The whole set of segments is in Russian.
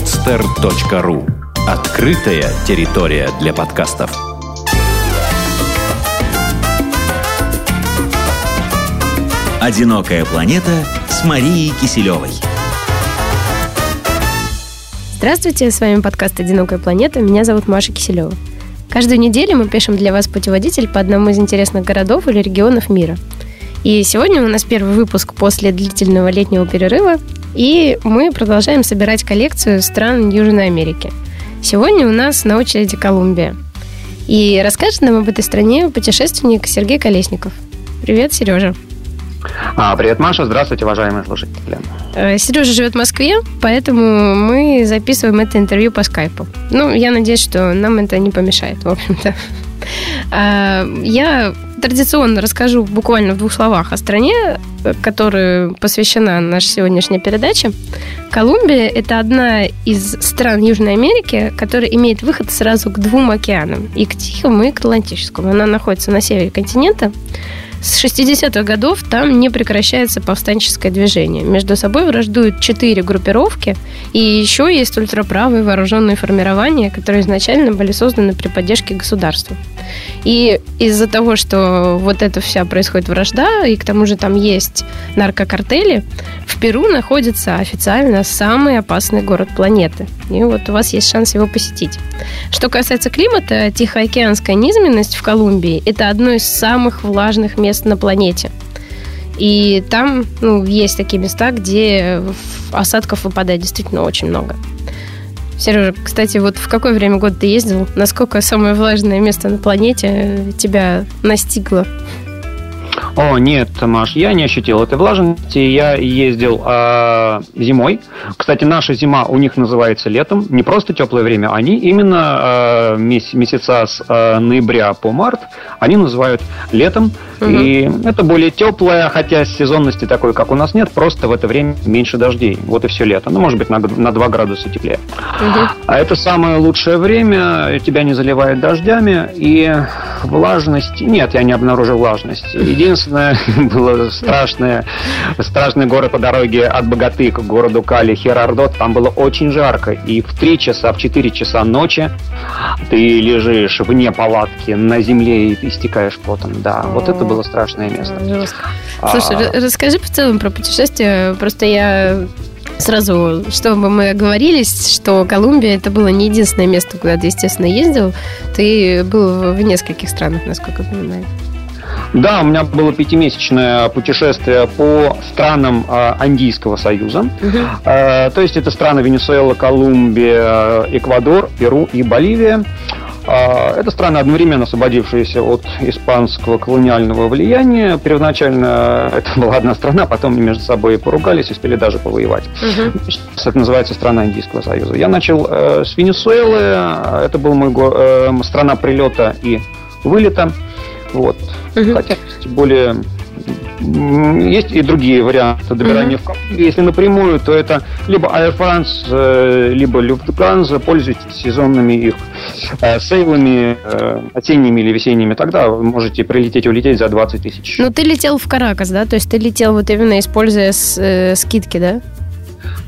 podster.ru Открытая территория для подкастов. «Одинокая планета» с Марией Киселевой. Здравствуйте, с вами подкаст «Одинокая планета». Меня зовут Маша Киселева. Каждую неделю мы пишем для вас путеводитель по одному из интересных городов или регионов мира. И сегодня у нас первый выпуск после длительного летнего перерыва, и мы продолжаем собирать коллекцию стран Южной Америки. Сегодня у нас на очереди Колумбия. И расскажет нам об этой стране путешественник Сергей Колесников. Привет, Сережа. А, привет, Маша. Здравствуйте, уважаемые слушатели. Э, Сережа живет в Москве, поэтому мы записываем это интервью по скайпу. Ну, я надеюсь, что нам это не помешает, в общем-то. А, я традиционно расскажу буквально в двух словах о стране, которой посвящена наша сегодняшняя передача. Колумбия – это одна из стран Южной Америки, которая имеет выход сразу к двум океанам – и к Тихому, и к Атлантическому. Она находится на севере континента. С 60-х годов там не прекращается повстанческое движение. Между собой враждуют четыре группировки, и еще есть ультраправые вооруженные формирования, которые изначально были созданы при поддержке государства. И из-за того, что вот это вся происходит вражда, и к тому же там есть наркокартели, в Перу находится официально самый опасный город планеты. И вот у вас есть шанс его посетить. Что касается климата, Тихоокеанская низменность в Колумбии – это одно из самых влажных мест на планете. И там ну, есть такие места, где осадков выпадает действительно очень много. Сережа, кстати, вот в какое время года ты ездил? Насколько самое влажное место на планете тебя настигло? О, нет, Маш, я не ощутил этой влажности. Я ездил э, зимой. Кстати, наша зима у них называется летом. Не просто теплое время, они именно э, месяца с э, ноября по март они называют летом. Угу. И это более теплое, хотя сезонности такой, как у нас нет, просто в это время меньше дождей. Вот и все лето. Ну, может быть, на, на 2 градуса теплее. Угу. А это самое лучшее время. Тебя не заливает дождями. И влажность... Нет, я не обнаружил влажность. Единственное, было страшное, страшный город по дороге от Богаты к городу Кали, Херардот. Там было очень жарко. И в 3 часа, в 4 часа ночи ты лежишь вне палатки на земле и истекаешь потом. Да, вот это было страшное место. Жестко. Слушай, а... расскажи в целом про путешествие. Просто я сразу, чтобы мы оговорились, что Колумбия это было не единственное место, куда ты, естественно, ездил. Ты был в нескольких странах, насколько я понимаю. Да, у меня было пятимесячное путешествие по странам Андийского союза. Угу. То есть это страны Венесуэла, Колумбия, Эквадор, Перу и Боливия. А, это страны, одновременно освободившиеся от испанского колониального влияния. Первоначально это была одна страна, потом они между собой поругались, успели даже повоевать. Угу. Сейчас это называется страна Индийского союза. Я начал э, с Венесуэлы. Это был мой э, страна прилета и вылета. Вот. Угу. Хотя более есть и другие варианты добирания mm-hmm. в Колумбию. Если напрямую, то это либо Air France, э, либо Lufthansa. Пользуйтесь сезонными их э, сейлами, э, осенними или весенними. Тогда вы можете прилететь и улететь за 20 тысяч. Ну, ты летел в Каракас, да? То есть ты летел вот именно используя с, э, скидки, да?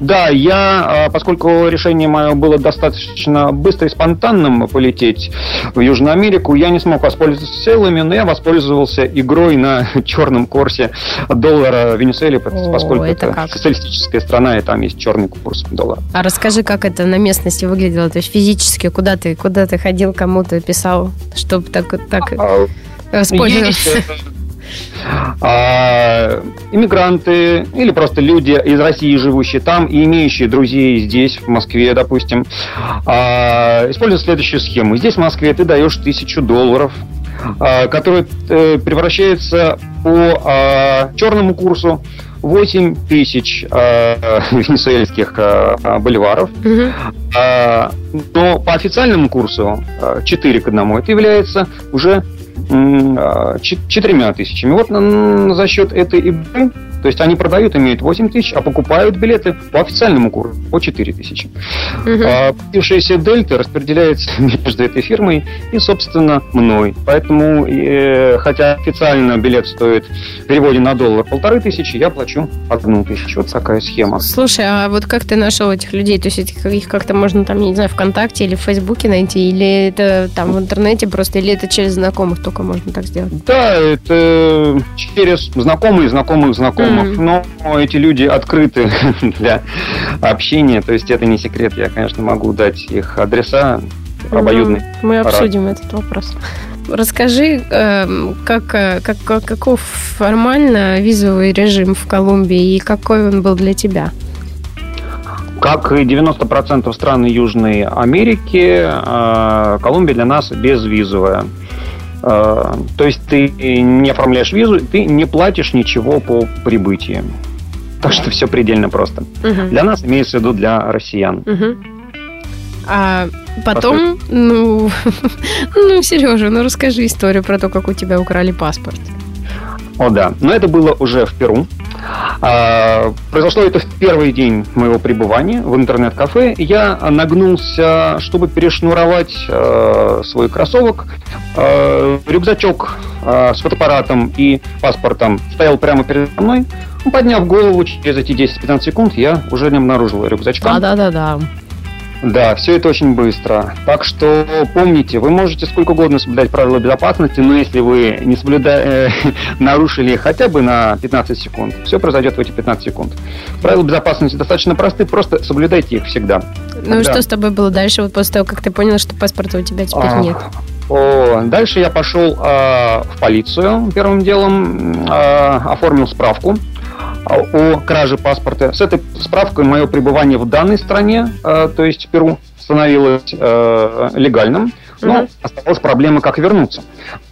Да, я, а, поскольку решение мое было достаточно быстро и спонтанным полететь в Южную Америку, я не смог воспользоваться селами, но я воспользовался игрой на черном курсе доллара Венесуэле, поскольку это, это социалистическая страна, и там есть черный курс доллара. А расскажи, как это на местности выглядело, то есть физически, куда ты, куда ты ходил, кому ты писал, чтобы так, так а, воспользоваться? А, иммигранты или просто люди из России, живущие там и имеющие друзей здесь, в Москве, допустим, а, используют следующую схему. Здесь, в Москве, ты даешь тысячу долларов, а, который э, превращается по а, черному курсу 8 тысяч э, венесуэльских э, боливаров. Угу. Э, но по официальному курсу э, 4 к 1 это является уже четырьмя тысячами. Вот за счет этой игры То есть они продают, имеют 8 тысяч, а покупают билеты по официальному курсу по 4 тысячи. Угу. А купившаяся дельта распределяется между этой фирмой и, собственно, мной. Поэтому, э, хотя официально билет стоит в переводе на доллар полторы тысячи, я плачу одну тысячу. Вот такая схема. Слушай, а вот как ты нашел этих людей? То есть их как-то можно там, я не знаю, ВКонтакте или в Фейсбуке найти? Или это там в интернете просто? Или это через знакомых только можно так сделать? Да, это через знакомые, знакомых, знакомых. Mm-hmm. Но эти люди открыты для общения. То есть это не секрет. Я, конечно, могу дать их адреса обоюдные. Ну, мы обсудим этот вопрос. Расскажи, эм, как, э, как, каков формально визовый режим в Колумбии и какой он был для тебя? Как и 90% стран Южной Америки, э, Колумбия для нас безвизовая. Э, то есть ты не оформляешь визу, ты не платишь ничего по прибытии. Так что все предельно просто. Угу. Для нас имеется в виду для россиян. Угу. А потом, ну, ну, Сережа, ну расскажи историю про то, как у тебя украли паспорт. О, да. Но это было уже в Перу. А, произошло это в первый день моего пребывания в интернет-кафе. Я нагнулся, чтобы перешнуровать э, свой кроссовок. Э, рюкзачок с фотоаппаратом и паспортом стоял прямо передо мной. Подняв голову, через эти 10-15 секунд я уже не обнаружил рюкзачка. Да-да-да-да. Да, все это очень быстро. Так что помните, вы можете сколько угодно соблюдать правила безопасности, но если вы не соблюда... нарушили хотя бы на 15 секунд, все произойдет в эти 15 секунд. Правила безопасности достаточно просты, просто соблюдайте их всегда. Ну и что с тобой было дальше, вот после того, как ты понял, что паспорта у тебя теперь а, нет? О, дальше я пошел э, в полицию первым делом, э, оформил справку о краже паспорта. С этой справкой мое пребывание в данной стране, э, то есть Перу, становилось э, легальным. Но оставалась проблема, как вернуться.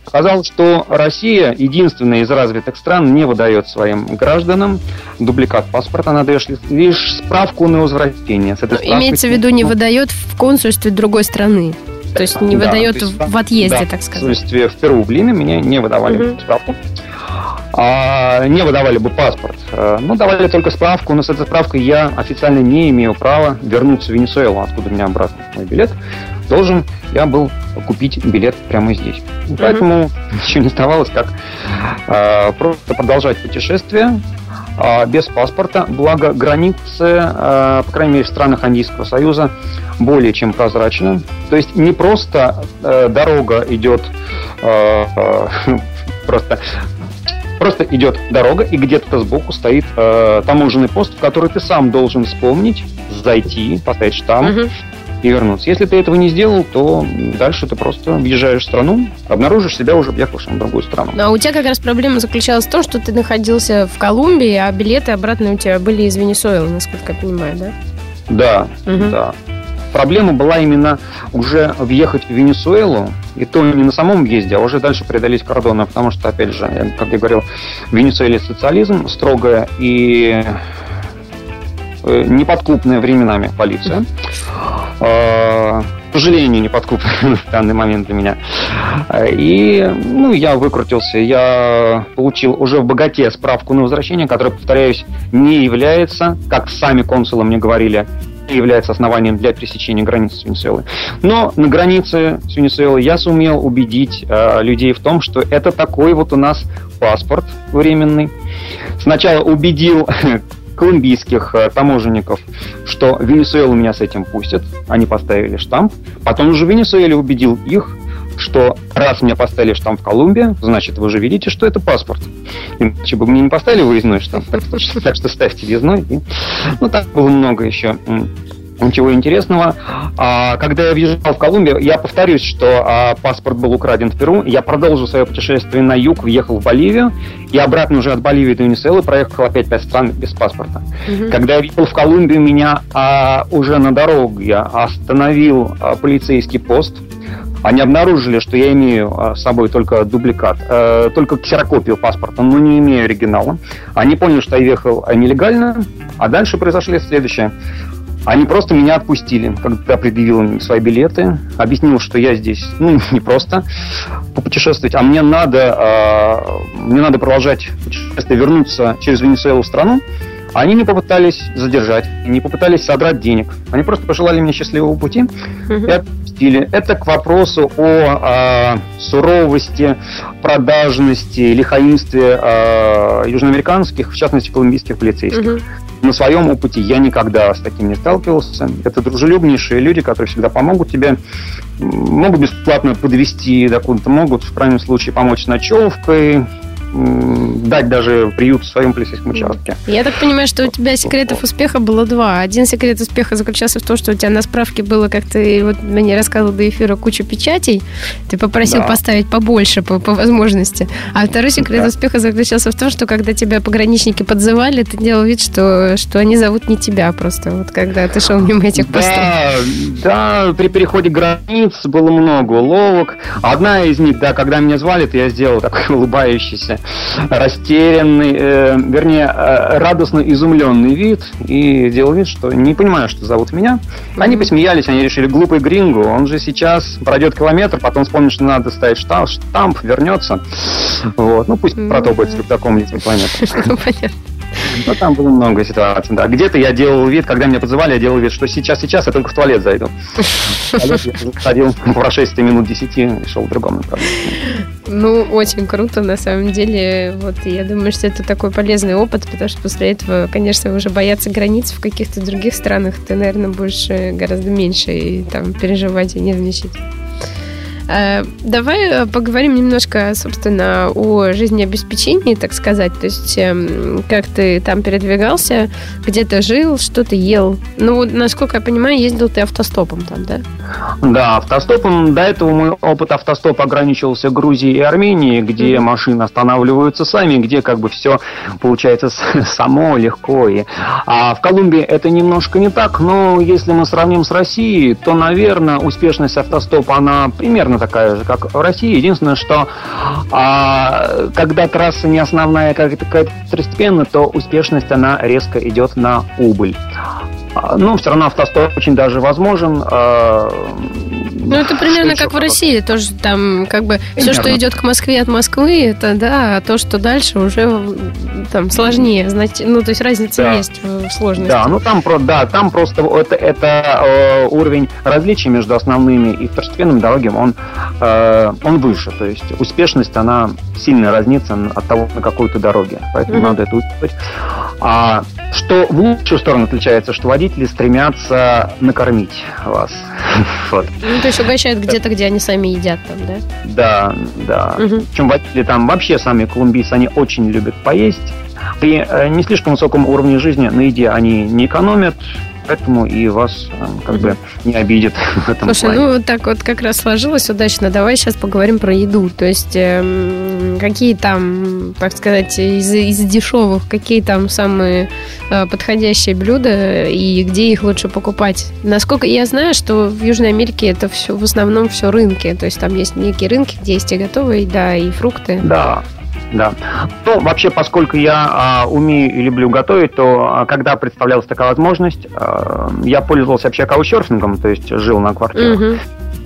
Оказалось, что Россия, единственная из развитых стран, не выдает своим гражданам дубликат паспорта. Она дает лишь справку на возвращение. С этой справкой... Имеется в виду, не выдает в консульстве другой страны. То есть не выдает да, есть, в отъезде, да, так сказать. В консульстве в Перу, в Лиме, меня не выдавали угу. справку а не выдавали бы паспорт. Э, ну, давали только справку, но с этой справкой я официально не имею права вернуться в Венесуэлу, откуда у меня обратно мой билет. Должен я был купить билет прямо здесь. И поэтому ничего не оставалось, как э, просто продолжать путешествие э, без паспорта. Благо, границы, э, по крайней мере, в странах Андийского Союза более чем прозрачны. То есть не просто э, дорога идет э, э, просто Просто идет дорога, и где-то сбоку стоит э, таможенный пост, в который ты сам должен вспомнить, зайти, поставить штамп, угу и вернуться. Если ты этого не сделал, то дальше ты просто въезжаешь в страну, обнаружишь себя уже въехавшим в другую страну. Ну, а у тебя как раз проблема заключалась в том, что ты находился в Колумбии, а билеты обратно у тебя были из Венесуэлы, насколько я понимаю, да? Да, угу. да. Проблема была именно уже въехать в Венесуэлу, и то не на самом въезде, а уже дальше преодолеть кордоны, потому что, опять же, как я говорил, в Венесуэле социализм строгая и э, неподкупная временами полиция. А, к сожалению, неподкупная в данный момент для меня. И ну, я выкрутился. Я получил уже в богате справку на возвращение, которая, повторяюсь, не является, как сами консулы мне говорили, является основанием для пересечения границы с Венесуэлой. Но на границе с Венесуэлой я сумел убедить э, людей в том, что это такой вот у нас паспорт временный. Сначала убедил колумбийских э, таможенников, что Венесуэлу меня с этим пустят. Они поставили штамп. Потом уже Венесуэле убедил их, что раз мне поставили штамп в Колумбии, значит, вы же видите, что это паспорт. Иначе бы мне не поставили выездной штамп. Так что, так что ставьте въездной. И, ну, так было много еще ничего интересного. А, когда я въезжал в Колумбию, я повторюсь, что а, паспорт был украден в Перу. Я продолжил свое путешествие на юг, въехал в Боливию, и обратно уже от Боливии до Венесуэлы проехал опять пять стран без паспорта. Угу. Когда я въехал в Колумбию, меня а, уже на дороге остановил а, полицейский пост. Они обнаружили, что я имею а, с собой только дубликат, э, только ксерокопию паспорта, но не имею оригинала. Они поняли, что я ехал нелегально, а дальше произошло следующее. Они просто меня отпустили, когда предъявил им свои билеты, объяснил, что я здесь, ну, не просто попутешествовать, а мне надо, а, мне надо продолжать путешествие, вернуться через Венесуэлу в страну, они не попытались задержать, не попытались содрать денег. Они просто пожелали мне счастливого пути угу. и отпустили. Это к вопросу о, о суровости, продажности, лихаимстве э, южноамериканских, в частности, колумбийских полицейских. Угу. На своем опыте я никогда с таким не сталкивался. Это дружелюбнейшие люди, которые всегда помогут тебе, могут бесплатно подвести докуда-то, могут в крайнем случае помочь с ночевкой, дать даже приют в своем полицейском участке. Я так понимаю, что у тебя секретов успеха было два. Один секрет успеха заключался в том, что у тебя на справке было, как ты вот мне рассказывал до эфира, куча печатей. Ты попросил да. поставить побольше по, по возможности. А второй секрет да. успеха заключался в том, что когда тебя пограничники подзывали, ты делал вид, что, что они зовут не тебя просто, вот когда ты шел мимо этих постов. Да, да, при переходе границ было много уловок. Одна из них, да, когда меня звали, то я сделал такой улыбающийся растерянный, э, вернее, э, радостно изумленный вид и делал вид, что не понимаю, что зовут меня. Они посмеялись, они решили, глупый грингу, он же сейчас пройдет километр, потом вспомнит, что надо ставить штамп, штамп вернется. Вот. Ну, пусть протопает с рюкзаком летит километр. Понятно. Ну, там было много ситуаций, да. Где-то я делал вид, когда меня подзывали, я делал вид, что сейчас, сейчас я только в туалет зайду. Ходил по прошествии минут 10 и шел в другом направлении. Ну, очень круто, на самом деле. Вот, я думаю, что это такой полезный опыт, потому что после этого, конечно, уже бояться границ в каких-то других странах ты, наверное, будешь гораздо меньше и там переживать и нервничать. Э, давай э, поговорим немножко, собственно, о жизнеобеспечении, так сказать. То есть, эм, как ты там передвигался, где ты жил, что ты ел. Ну, насколько я понимаю, ездил ты автостопом там, да? Да, автостопом. До этого мой опыт автостопа ограничивался Грузией и Арменией, где mm-hmm. машины останавливаются сами, где как бы все получается само, легко. И... А в Колумбии это немножко не так, но если мы сравним с Россией, то, наверное, успешность автостопа, она примерно такая же, как в России. Единственное, что а, когда трасса не основная, как какая-то то успешность, она резко идет на убыль. А, ну, все равно автостоп очень даже возможен. А, ну, это примерно как в России, тоже там как бы примерно. все, что идет к Москве от Москвы, это да, а то, что дальше уже там сложнее, значит, ну, то есть разница да. есть в сложности. Да, ну там, да, там просто это, это э, уровень различий между основными и второстепенными дорогами, он, э, он выше, то есть успешность, она сильно разнится от того, на какой то дороге, поэтому mm-hmm. надо это учитывать. А что в лучшую сторону отличается, что водители стремятся накормить вас. вот. Ну, то есть угощают где-то, где они сами едят там, да? Да, да. Угу. Причем водители там вообще сами колумбийцы, они очень любят поесть. При э, не слишком высоком уровне жизни на еде они не экономят, поэтому и вас э, как бы не обидит в этом Слушай, плане. ну вот так вот как раз сложилось удачно. Давай сейчас поговорим про еду. То есть э, какие там, так сказать, из, из дешевых, какие там самые э, подходящие блюда и где их лучше покупать? Насколько я знаю, что в Южной Америке это все в основном все рынки. То есть там есть некие рынки, где есть и готовые еда, и фрукты. Да, да. Ну, вообще, поскольку я а, умею и люблю готовить, то а, когда представлялась такая возможность, а, я пользовался вообще каучсерфингом, то есть жил на квартирах. Угу.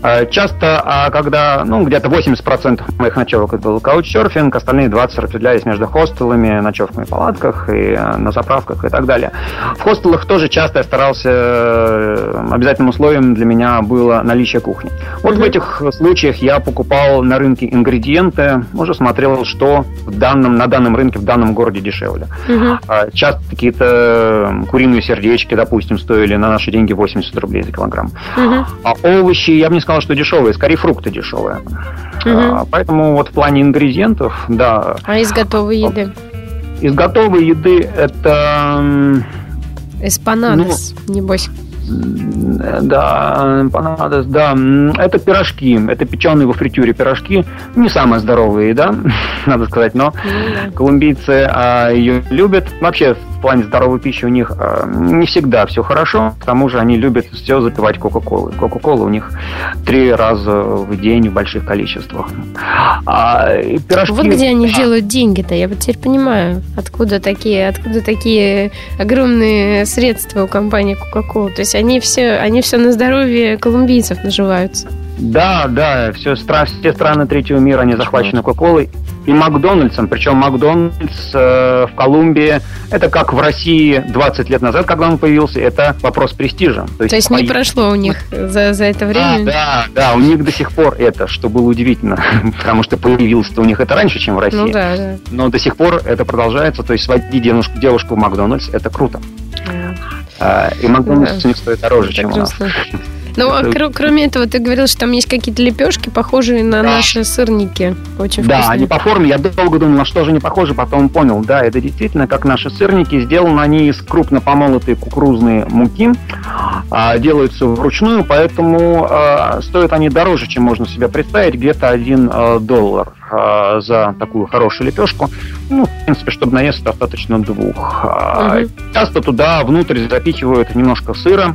Э, часто, а когда, ну, где-то 80% моих ночевок это был каучсерфинг, остальные 20 распределялись между хостелами, ночевками в палатках и э, на заправках и так далее. В хостелах тоже часто я старался, э, обязательным условием для меня было наличие кухни. Вот mm-hmm. в этих случаях я покупал на рынке ингредиенты, уже смотрел, что в данном, на данном рынке, в данном городе дешевле. Mm-hmm. Часто какие-то куриные сердечки, допустим, стоили на наши деньги 80 рублей за килограмм. Mm-hmm. А овощи, я бы не сказал, сказал, что дешевые, скорее фрукты дешевые. Угу. А, поэтому вот в плане ингредиентов, да. А из готовой еды? Из готовой еды это... Эспанадос, ну, небось. Да, понадобится, да. Это пирожки, это печеные во фритюре пирожки. Не самая здоровая еда, надо сказать, но mm-hmm. колумбийцы а, ее любят. Вообще, в плане здоровой пищи у них а, не всегда все хорошо. К тому же они любят все запивать Кока-Колой. Кока-Кола у них три раза в день в больших количествах. А, пирожки... Вот где они делают деньги-то, я вот теперь понимаю, откуда такие, откуда такие огромные средства у компании Coca-Cola. То есть они все, они все на здоровье колумбийцев наживаются. Да, да, все, все страны третьего мира, они захвачены Кока-Колой и Макдональдсом. Причем Макдональдс э, в Колумбии, это как в России 20 лет назад, когда он появился, это вопрос престижа. То есть, То есть не прошло у них за, за это время? Да, да, да, у них до сих пор это, что было удивительно, потому что появился у них это раньше, чем в России. Ну, да, да. Но до сих пор это продолжается, то есть сводить девушку, девушку в Макдональдс, это круто. А, и Макдональдс да. у них стоит дороже, это чем грустно. у нас. Ну, а кр- кроме этого, ты говорил, что там есть какие-то лепешки, похожие на да. наши сырники. Очень да, вкусные. они по форме. Я долго думал, на что же они похожи, потом понял. Да, это действительно как наши сырники. Сделаны они из крупно помолотой кукурузной муки. А, делаются вручную, поэтому а, стоят они дороже, чем можно себе представить. Где-то один а, доллар а, за такую хорошую лепешку. Ну, в принципе, чтобы наесться, достаточно двух. Угу. Часто туда внутрь запихивают немножко сыра.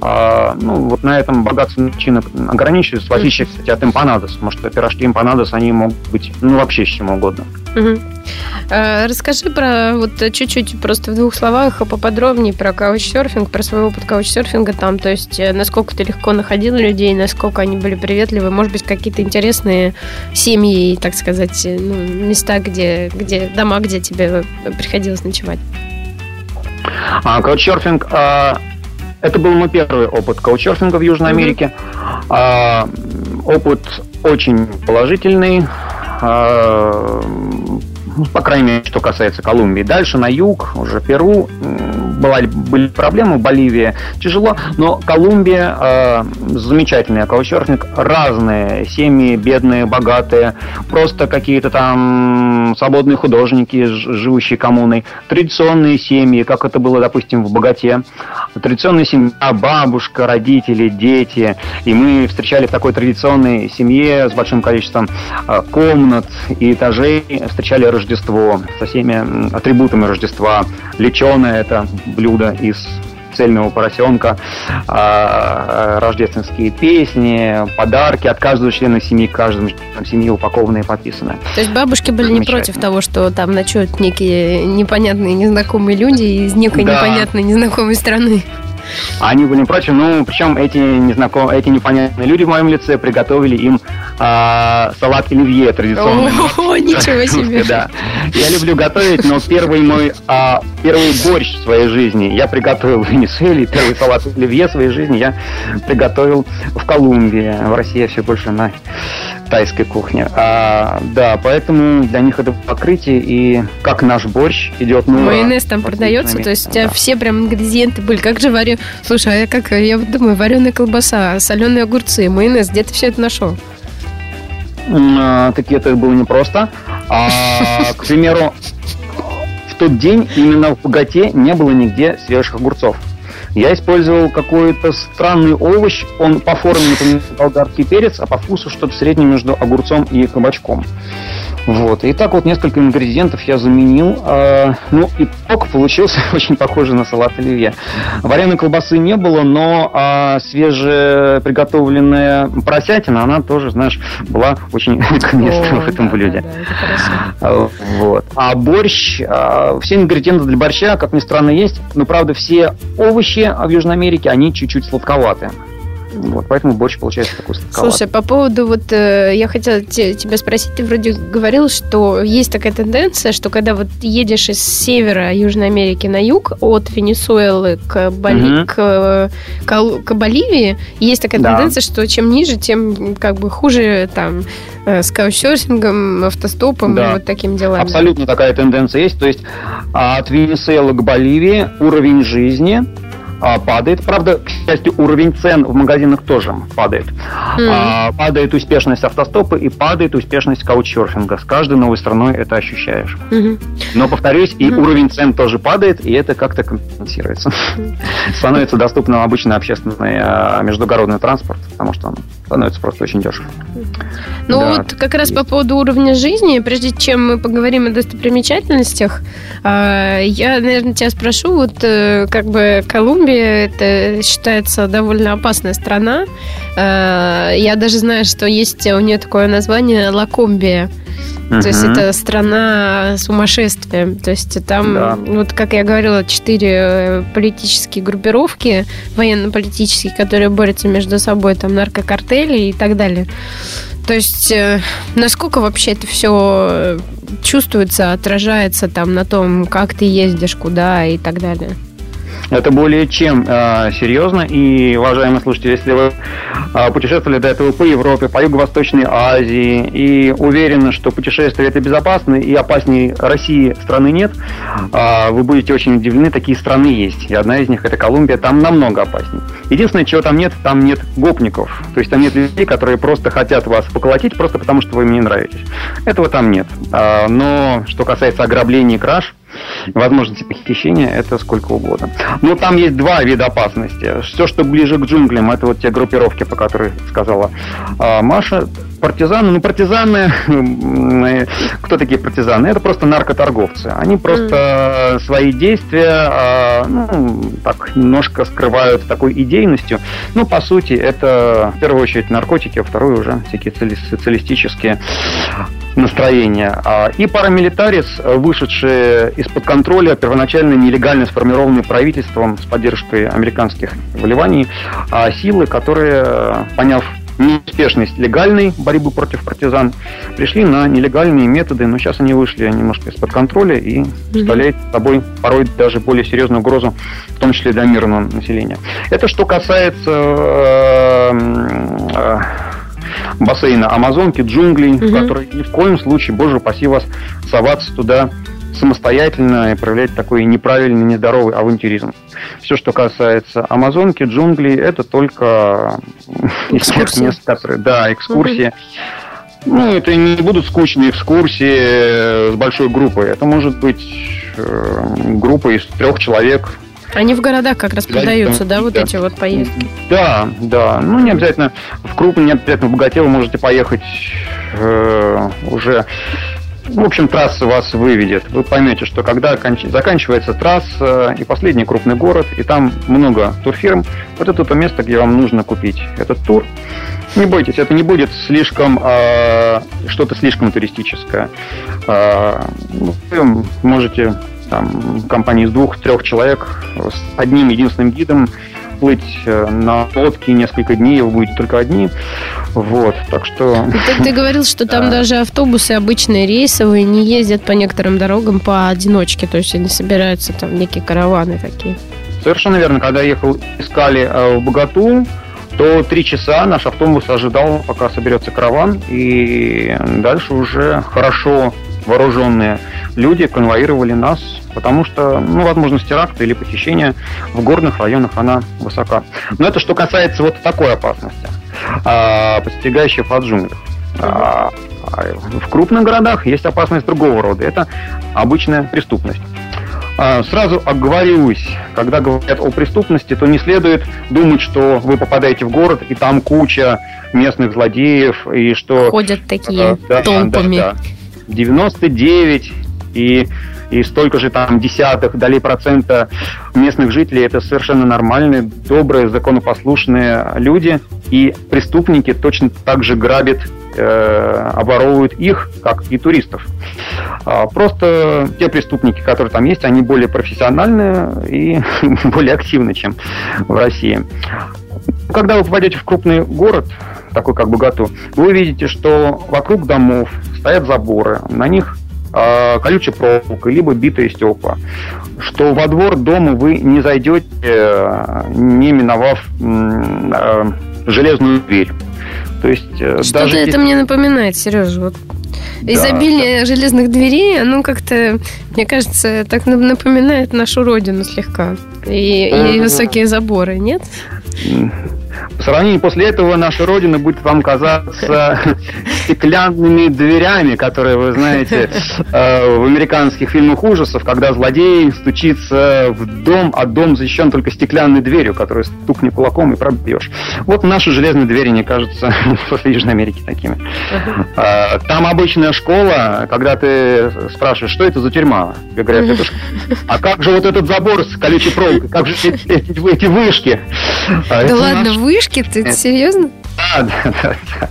А, ну, вот на этом богатство начинок ограничивается, в отличие, кстати, от эмпанадос, потому что пирожки эмпанадос, они могут быть, ну, вообще с чем угодно. Угу. Расскажи про вот чуть-чуть просто в двух словах поподробнее про каучсерфинг, про свой опыт каучсерфинга там, то есть э, насколько ты легко находил людей, насколько они были приветливы, может быть, какие-то интересные семьи, так сказать, э, ну, места, где, где дома, где тебе приходилось ночевать. А, каучсерфинг а, это был мой первый опыт каучерфинга в Южной Америке. А, опыт очень положительный. А, ну, по крайней мере, что касается Колумбии. Дальше на юг, уже Перу, была, были проблемы, Боливия тяжело, но Колумбия э, замечательная, каучерфинг, разные семьи, бедные, богатые, просто какие-то там свободные художники, живущие коммуной, традиционные семьи, как это было, допустим, в Богате, традиционная семья, бабушка, родители, дети, и мы встречали в такой традиционной семье с большим количеством э, комнат и этажей, встречали Рождество со всеми атрибутами Рождества, леченое это блюдо из цельного поросенка, а, рождественские песни, подарки от каждого члена семьи, каждому члену семьи упакованные подписанные. То есть бабушки были не против того, что там ночуют некие непонятные незнакомые люди из некой да. непонятной незнакомой страны? Они были против, ну, причем эти, незнаком... эти непонятные люди в моем лице приготовили им а, салат оливье традиционный. О, ничего себе! Да. Я люблю готовить, но первый мой, а, первый борщ в своей жизни я приготовил в Венесуэле, первый салат оливье в своей жизни я приготовил в Колумбии. В России я все больше на тайской кухне. А, да, поэтому для них это покрытие, и как наш борщ идет... Ну, Майонез там продается, то есть у тебя да. все прям ингредиенты были. Как же варю... Слушай, а я как, я думаю, вареная колбаса, соленые огурцы, майонез, где ты все это нашел? А, таки это было непросто. А, к примеру, в тот день именно в богате не было нигде свежих огурцов. Я использовал какой-то странный овощ. Он по форме напоминает болгарский перец, а по вкусу что-то среднее между огурцом и кабачком. Вот. И так вот несколько ингредиентов я заменил. А, ну, итог получился очень похожий на салат оливье. Вареной колбасы не было, но а, свежеприготовленная поросятина, она тоже, знаешь, была очень уместна в этом блюде. Да, да, вот. А борщ, а, все ингредиенты для борща, как ни странно, есть, но, правда, все овощи в Южной Америке, они чуть-чуть сладковатые. Вот, поэтому борщ получается такой сладковатый. Слушай, по поводу вот, э, я хотела те, тебя спросить, ты вроде говорил, что есть такая тенденция, что когда вот едешь из севера Южной Америки на юг, от Венесуэлы к, Боли, угу. к, к, к Боливии, есть такая да. тенденция, что чем ниже, тем как бы хуже там э, с каучсерфингом, автостопом да. и вот таким делами. Абсолютно такая тенденция есть. То есть от Венесуэлы к Боливии уровень жизни а, падает. Правда, к счастью, уровень цен в магазинах тоже падает. Mm. А, падает успешность автостопа и падает успешность каучсерфинга. С каждой новой страной это ощущаешь. Mm-hmm. Но, повторюсь, и mm-hmm. уровень цен тоже падает, и это как-то компенсируется. Mm-hmm. Становится доступным обычный общественный а, междугородный транспорт, потому что он становится просто очень дешево. Ну да. вот как раз по поводу уровня жизни, прежде чем мы поговорим о достопримечательностях, а, я, наверное, тебя спрошу, вот э, как бы Колумбия Колумбия это считается довольно опасная страна. Э, я даже знаю, что есть у нее такое название Лакомбия. Uh-huh. То есть это страна сумасшествия. То есть там, да. вот как я говорила, четыре э, политические группировки военно-политические, которые борются между собой, там наркокартели и так далее. То есть э, насколько вообще это все чувствуется, отражается там на том, как ты ездишь, куда и так далее? Это более чем э, серьезно. И, уважаемые слушатели, если вы э, путешествовали до этого по Европе, по Юго-Восточной Азии, и уверены, что путешествие это безопасно и опаснее России страны нет, э, вы будете очень удивлены, такие страны есть. И одна из них это Колумбия, там намного опаснее. Единственное, чего там нет, там нет гопников. То есть там нет людей, которые просто хотят вас поколотить, просто потому что вы мне нравитесь. Этого там нет. Э, но что касается ограблений и краж, возможности похищения, это сколько угодно. Но там есть два вида опасности. Все, что ближе к джунглям, это вот те группировки, по которым сказала а, Маша. Партизаны, ну партизаны, кто такие партизаны? Это просто наркоторговцы. Они просто mm. свои действия, а, ну, так немножко скрывают такой идейностью. Ну, по сути, это в первую очередь наркотики, а вторую уже всякие социалистические настроения. А, и парамилитарис, вышедшие из-под контроля, первоначально нелегально сформированные правительством с поддержкой американских вливаний, а силы, которые, поняв неуспешность легальной борьбы против партизан, пришли на нелегальные методы, но сейчас они вышли немножко из-под контроля и представляют собой порой даже более серьезную угрозу, в том числе для мирного населения. Это что касается э, э, бассейна Амазонки, джунглей, угу. в которые ни в коем случае, боже упаси вас, соваться туда самостоятельно и проявлять такой неправильный, нездоровый авантюризм. Все, что касается Амазонки, джунглей, это только из тех мест, которые... Да, экскурсии. Ну, это не будут скучные экскурсии с большой группой. Это может быть э, группа из трех человек, они в городах как раз продаются, да, вот эти вот поездки? Да, да. Ну, не обязательно в крупном, не обязательно в богате вы можете поехать э, уже в общем, трасса вас выведет. Вы поймете, что когда заканчивается трасса и последний крупный город, и там много турфирм, вот это то место, где вам нужно купить этот тур. Не бойтесь, это не будет слишком э, что-то слишком туристическое. Э, вы можете там, компании из двух-трех человек с одним единственным гидом плыть э, на лодке несколько дней, вы будете только одни. Вот, так что... Ты, ты говорил, что там да. даже автобусы обычные рейсовые не ездят по некоторым дорогам поодиночке, то есть они собираются там некие караваны такие. Совершенно верно. Когда я ехал, искали э, в Богату, то три часа наш автобус ожидал, пока соберется караван, и дальше уже хорошо вооруженные люди конвоировали нас, потому что ну, возможность теракта или похищения в горных районах она высока. Но это что касается вот такой опасности, а, подстерегающей в джунглях. А, в крупных городах есть опасность другого рода. Это обычная преступность. А, сразу оговорюсь, когда говорят о преступности, то не следует думать, что вы попадаете в город, и там куча местных злодеев, и что... Ходят такие да, толпами. Да, да. 99 и и столько же там десятых долей процента местных жителей это совершенно нормальные, добрые, законопослушные люди, и преступники точно так же грабят, э, оборовывают их, как и туристов. А, просто те преступники, которые там есть, они более профессиональные и более активны, чем в России. Когда вы попадете в крупный город, такой как Богату, вы увидите, что вокруг домов стоят заборы, на них э, колючая проволока, либо битые стекла. Что во двор дома вы не зайдете, э, не миновав э, железную дверь. То есть, Что-то даже это если... мне напоминает, Сережа. Вот да, изобилие да. железных дверей, оно как-то, мне кажется, так напоминает нашу родину слегка. И, и высокие заборы, нет? По сравнению после этого наша Родина будет вам казаться стеклянными дверями, которые, вы знаете, э, в американских фильмах ужасов, когда злодей стучится в дом, а дом защищен только стеклянной дверью, которую стукни кулаком и пробьешь. Вот наши железные двери не кажутся в Южной Америке такими. Э, там обычная школа, когда ты спрашиваешь, что это за тюрьма? Тебе говорят, это А как же вот этот забор с колючей проволокой? Как же эти, эти вышки? А да ладно, наш... вышки? Ты это серьезно? Да, да, да, да.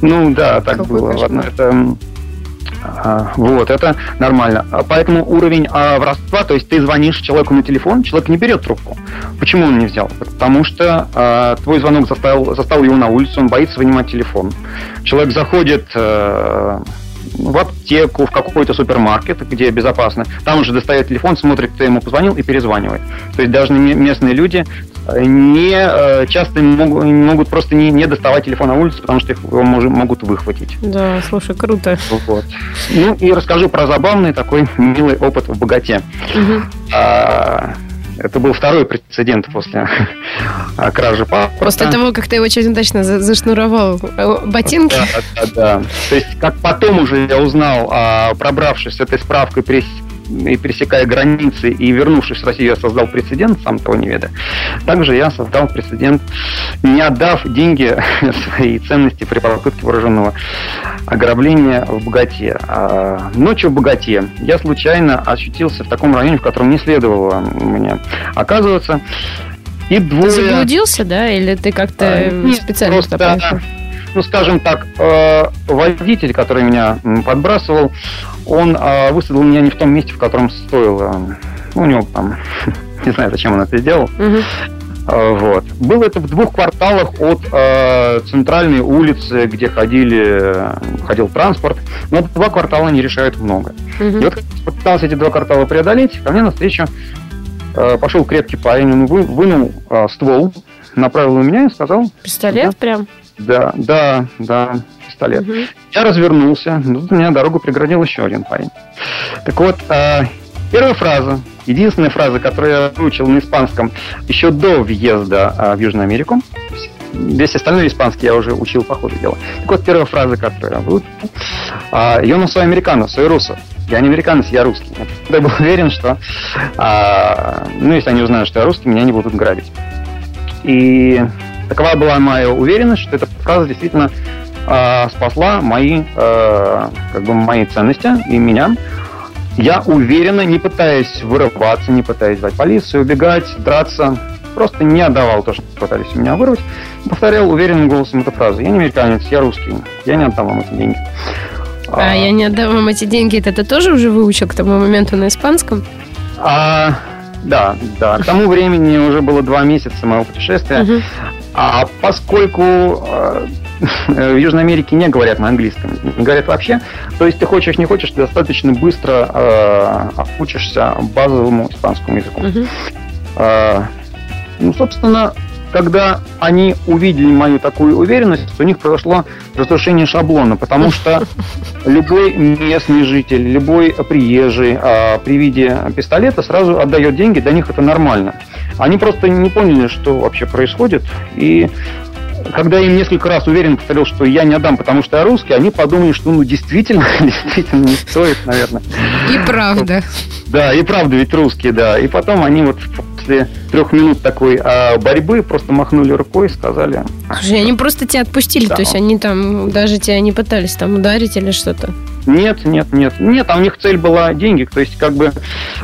Ну да, так Какой было. Ладно, это А, вот, это нормально. А поэтому уровень а, воровства, то есть ты звонишь человеку на телефон, человек не берет трубку. Почему он не взял? Потому что а, твой звонок заставил, заставил его на улицу, он боится вынимать телефон. Человек заходит а, в аптеку, в какой-то супермаркет, где безопасно. Там уже достает телефон, смотрит, кто ему позвонил и перезванивает. То есть даже местные люди э, не э, часто могут, могут просто не, не доставать телефон на улице, потому что их мож, могут выхватить. Да, слушай, круто. Вот. Ну и расскажу про забавный такой милый опыт в богате. Угу. А, это был второй прецедент после кражи паспорта. После того, как ты очень удачно зашнуровал э, ботинки? Да, да, да. То есть, как потом уже я узнал, а, пробравшись с этой справкой и пересекая границы и вернувшись в Россию, я создал прецедент, сам того не ведая. Также я создал прецедент, не отдав деньги свои ценности при попытке вооруженного ограбления в Богате. А ночью в Богате я случайно ощутился в таком районе, в котором не следовало мне оказываться. И двое... Ты заблудился, да? Или ты как-то а, специально просто, ну, скажем так, э, водитель, который меня подбрасывал, он э, высадил меня не в том месте, в котором стоило. Ну, у него там, не знаю, зачем он это сделал. Угу. Вот. Было это в двух кварталах от э, центральной улицы, где ходили, ходил транспорт. Но два квартала не решают много. Угу. И вот пытался эти два квартала преодолеть, ко мне навстречу э, пошел крепкий парень, он вы, вынул э, ствол, направил на меня и сказал... Пистолет да, прям? Да, да, да, пистолет. Угу. Я развернулся, но тут у меня дорогу преградил еще один парень. Так вот, э, первая фраза, единственная фраза, которую я выучил на испанском еще до въезда э, в Южную Америку, весь остальной испанский я уже учил по ходу дела. Так вот, первая фраза, которую я выучил, э, «Yo no soy americano, soy ruso». Я не американец, я русский. Я был уверен, что, э, ну, если они узнают, что я русский, меня не будут грабить. И Такова была моя уверенность, что эта фраза действительно спасла мои, как бы мои ценности и меня. Я уверенно, не пытаясь вырываться, не пытаясь звать полицию, убегать, драться, просто не отдавал то, что пытались у меня вырвать, повторял уверенным голосом эту фразу. Я не американец, я русский, я не отдам вам эти деньги. А, а я не отдам вам эти деньги, это ты тоже уже выучил к тому моменту на испанском? А, да, да. К тому времени уже было два месяца моего путешествия. Uh-huh. А поскольку э, в Южной Америке не говорят на английском, не говорят вообще, то есть ты хочешь, не хочешь, ты достаточно быстро э, учишься базовому испанскому языку. Uh-huh. Э, ну, собственно, когда они увидели мою такую уверенность, у них произошло разрушение шаблона, потому что любой местный житель, любой приезжий а, при виде пистолета сразу отдает деньги, для них это нормально. Они просто не поняли, что вообще происходит, и когда им несколько раз уверенно повторил, что я не отдам, потому что я русский, они подумали, что ну действительно, действительно не стоит, наверное. И правда. Да, и правда ведь русские, да. И потом они вот после трех минут такой а, борьбы просто махнули рукой и сказали... Слушай, они просто тебя отпустили, да. то есть они там даже тебя не пытались там ударить или что-то? Нет, нет, нет. Нет, а у них цель была деньги, то есть как бы...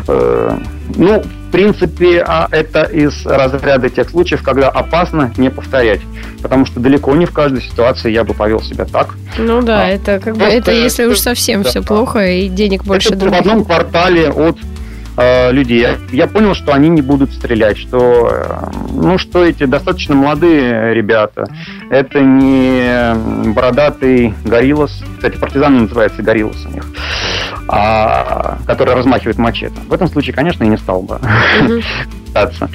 Э, ну, в принципе, а это из разряда тех случаев, когда опасно не повторять. Потому что далеко не в каждой ситуации я бы повел себя так. Ну да, а, это как бы это если уж совсем да, все плохо и денег больше это в одном квартале от э, людей. Я понял, что они не будут стрелять, что, э, ну, что эти достаточно молодые ребята. Это не бородатый гориллос, кстати, партизан называется гориллос у них, а, который размахивает мачете. В этом случае, конечно, я не стал бы пытаться.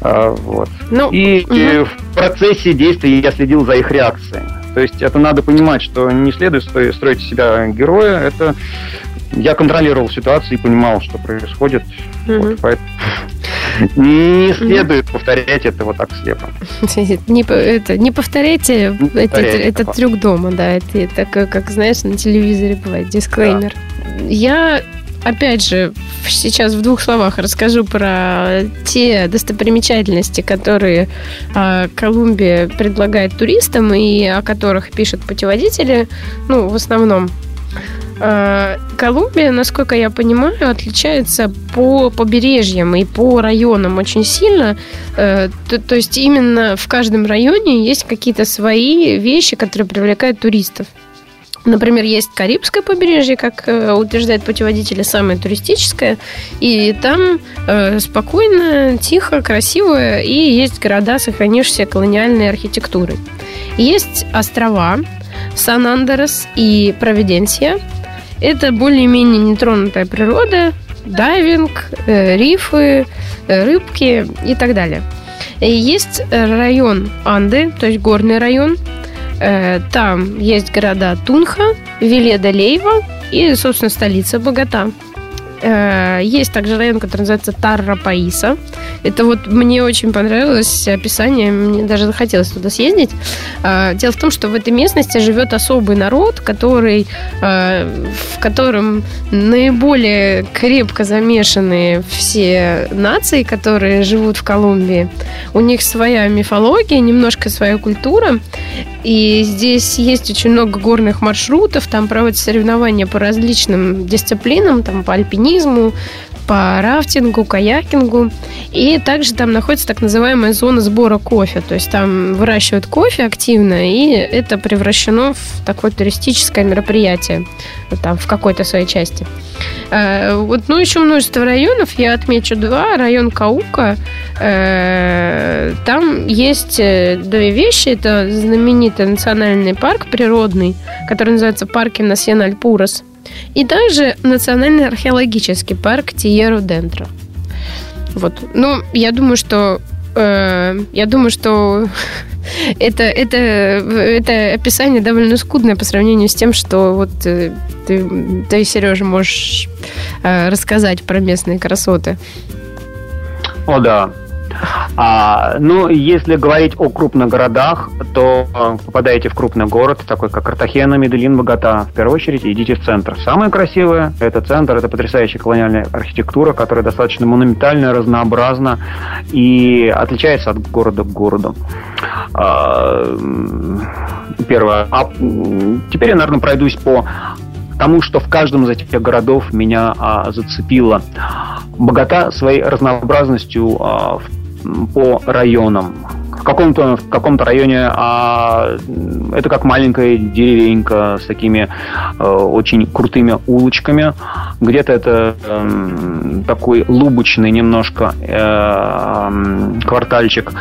А, вот. Ну, и, угу. и в процессе действия я следил за их реакцией. То есть это надо понимать, что не следует строить себя героя, это я контролировал ситуацию и понимал, что происходит. Угу. Вот, поэтому не следует угу. повторять это вот так слепо. Не, это, не повторяйте, не повторяйте это, этот трюк дома, да. Это, это как, как, знаешь, на телевизоре бывает, дисклеймер. Да. Я опять же, сейчас в двух словах расскажу про те достопримечательности, которые э, Колумбия предлагает туристам и о которых пишут путеводители, ну, в основном Колумбия, насколько я понимаю, отличается по побережьям и по районам очень сильно. Э, то, то есть именно в каждом районе есть какие-то свои вещи, которые привлекают туристов. Например, есть Карибское побережье, как э, утверждает путеводитель, самое туристическое. И там э, спокойно, тихо, красиво. И есть города, сохранившиеся колониальной архитектурой. Есть острова Сан-Андерес и Провиденсия. Это более-менее нетронутая природа, дайвинг, э, рифы, э, рыбки и так далее. Есть район Анды, то есть горный район. Э, там есть города Тунха, Веледа Лейва и, собственно, столица Богата. Э, есть также район, который называется Тарра-Паиса. Это вот мне очень понравилось описание, мне даже захотелось туда съездить. Э, дело в том, что в этой местности живет особый народ, который, э, в котором наиболее крепко замешаны все нации, которые живут в Колумбии. У них своя мифология, немножко своя культура. И здесь есть очень много горных маршрутов, там проводятся соревнования по различным дисциплинам, там по альпинизму, по рафтингу, каякингу. И также там находится так называемая зона сбора кофе. То есть там выращивают кофе активно, и это превращено в такое туристическое мероприятие там в какой-то своей части. Э, вот, ну, еще множество районов. Я отмечу два. Район Каука. Э, там есть э, две вещи. Это знаменитый национальный парк природный, который называется Парки Насьеналь Пурос. И также Национальный археологический парк Тиеру Дентро. Вот. Ну, я думаю, что э, я думаю, что это, это, это описание довольно скудное по сравнению с тем, что вот э, ты, ты Сережа, можешь э, рассказать про местные красоты. О, да. А, ну, если говорить о крупных городах, то э, попадаете в крупный город, такой как Картахена, Медellин, Богата. В первую очередь идите в центр. Самое красивое – это центр, это потрясающая колониальная архитектура, которая достаточно монументальная, разнообразна и отличается от города к городу. А, первое. А теперь я, наверное, пройдусь по тому, что в каждом из этих городов меня а, зацепило. Богата своей разнообразностью а, по районам. В каком-то в каком-то районе а, это как маленькая деревенька с такими э, очень крутыми улочками. Где-то это э, такой лубочный немножко э, квартальчик.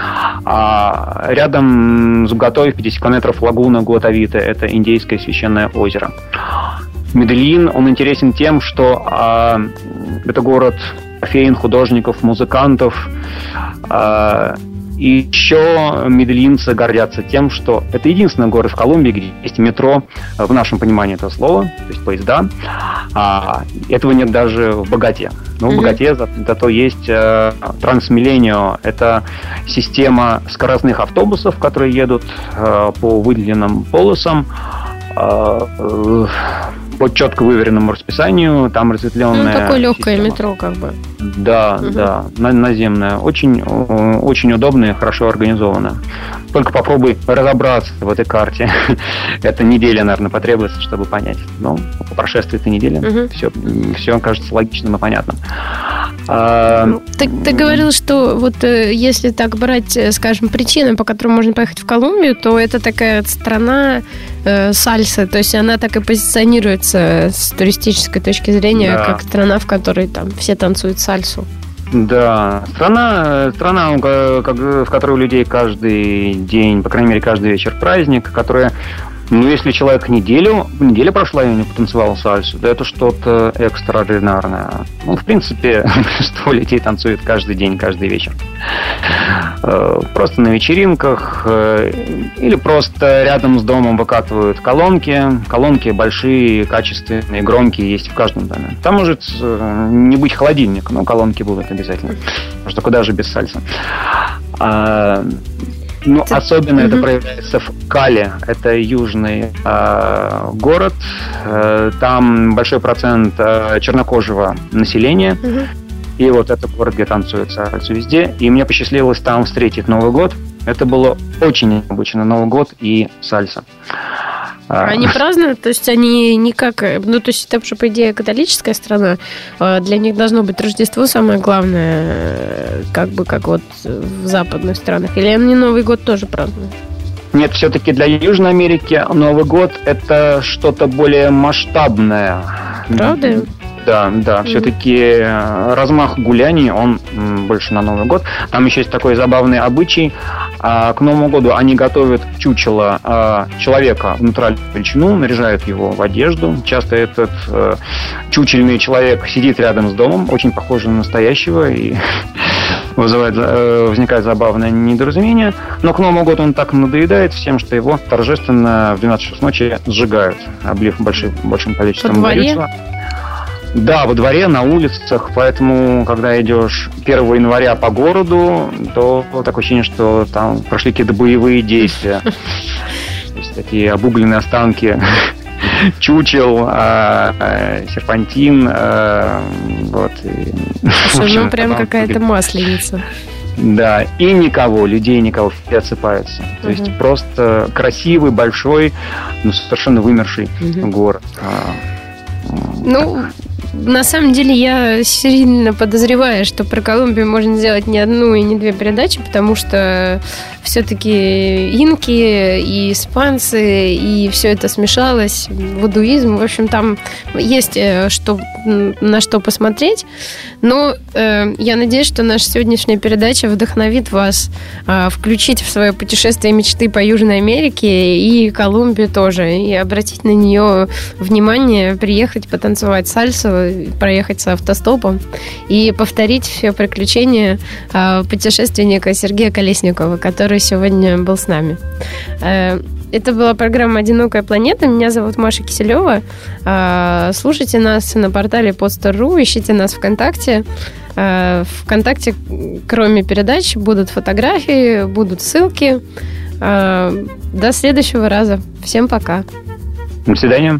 А рядом с в 50 километров лагуна Гуатавита. Это Индейское священное озеро. Медельин, он интересен тем, что а, это город кофеин, художников, музыкантов. А, и еще медельинцы гордятся тем, что это единственный город в Колумбии, где есть метро, в нашем понимании этого слова, то есть поезда. А, этого нет даже в Богате. Но в Богате зато есть э, Трансмилленио. Это система скоростных автобусов, которые едут э, по выделенным полосам. Э, э по четко выверенному расписанию, там разветвленное... Ну, такое легкое система. метро, как бы. Да, угу. да, наземное. Очень, очень удобное, хорошо организованное. Только попробуй разобраться в этой карте. Это неделя, наверное, потребуется, чтобы понять. Но по прошествии этой недели угу. все, все кажется логичным и понятным. А... Ты, ты говорил, что вот э, если так брать, э, скажем, причины, по которым можно поехать в Колумбию, то это такая страна э, сальсы, то есть она так и позиционируется с туристической точки зрения, да. как страна, в которой там все танцуют сальсу. Да, страна, страна, в которой у людей каждый день, по крайней мере, каждый вечер праздник, которая ну, если человек неделю, неделя прошла и не потанцевал сальсу, да это что-то экстраординарное. Ну, в принципе, большинство людей танцует каждый день, каждый вечер. Э, просто на вечеринках э, или просто рядом с домом выкатывают колонки. Колонки большие, качественные, громкие, есть в каждом доме. Там может э, не быть холодильник, но колонки будут обязательно. Потому что куда же без сальса. Ну, это... особенно угу. это проявляется в Кале. Это южный э, город. Э, там большой процент э, чернокожего населения. Угу. И вот это город, где танцуют сальсу везде. И мне посчастливилось там встретить Новый год. Это было очень необычно. Новый год и сальса. А. Они празднуют, то есть они никак, ну то есть это уже по идее католическая страна, а для них должно быть Рождество самое главное, как бы как вот в западных странах, или они Новый год тоже празднуют? Нет, все-таки для Южной Америки Новый год это что-то более масштабное. Правда? Да, да, все-таки э, размах гуляний, он больше на Новый год. Там еще есть такой забавный обычай. А, к Новому году они готовят чучело а, человека в натуральную величину, наряжают его в одежду. Часто этот э, чучельный человек сидит рядом с домом, очень похож на настоящего, и вызывает, э, возникает забавное недоразумение. Но к Новому году он так надоедает всем, что его торжественно в 12 часов ночи сжигают, облив большим, большим количеством горючего. Да, во дворе, на улицах, поэтому, когда идешь 1 января по городу, то такое ощущение, что там прошли какие-то боевые действия. То есть такие обугленные останки чучел, а, а, серпантин, а, вот. Слушай, ну прям какая-то масленица. Да, и никого, людей никого, все отсыпаются. То есть просто красивый, большой, но совершенно вымерший город. Ну, на самом деле я сильно подозреваю, что про Колумбию можно сделать не одну и не две передачи, потому что все-таки инки и испанцы, и все это смешалось, вудуизм, в общем, там есть э, что, на что посмотреть, но э, я надеюсь, что наша сегодняшняя передача вдохновит вас э, включить в свое путешествие мечты по Южной Америке и Колумбию тоже, и обратить на нее внимание, приехать потанцевать сальсу, проехать с автостопом и повторить все приключения э, путешественника Сергея Колесникова, который который сегодня был с нами. Э, это была программа «Одинокая планета». Меня зовут Маша Киселева. Э, слушайте нас на портале podster.ru, ищите нас ВКонтакте. Э, Вконтакте, кроме передач, будут фотографии, будут ссылки. До следующего раза. Всем пока. До свидания.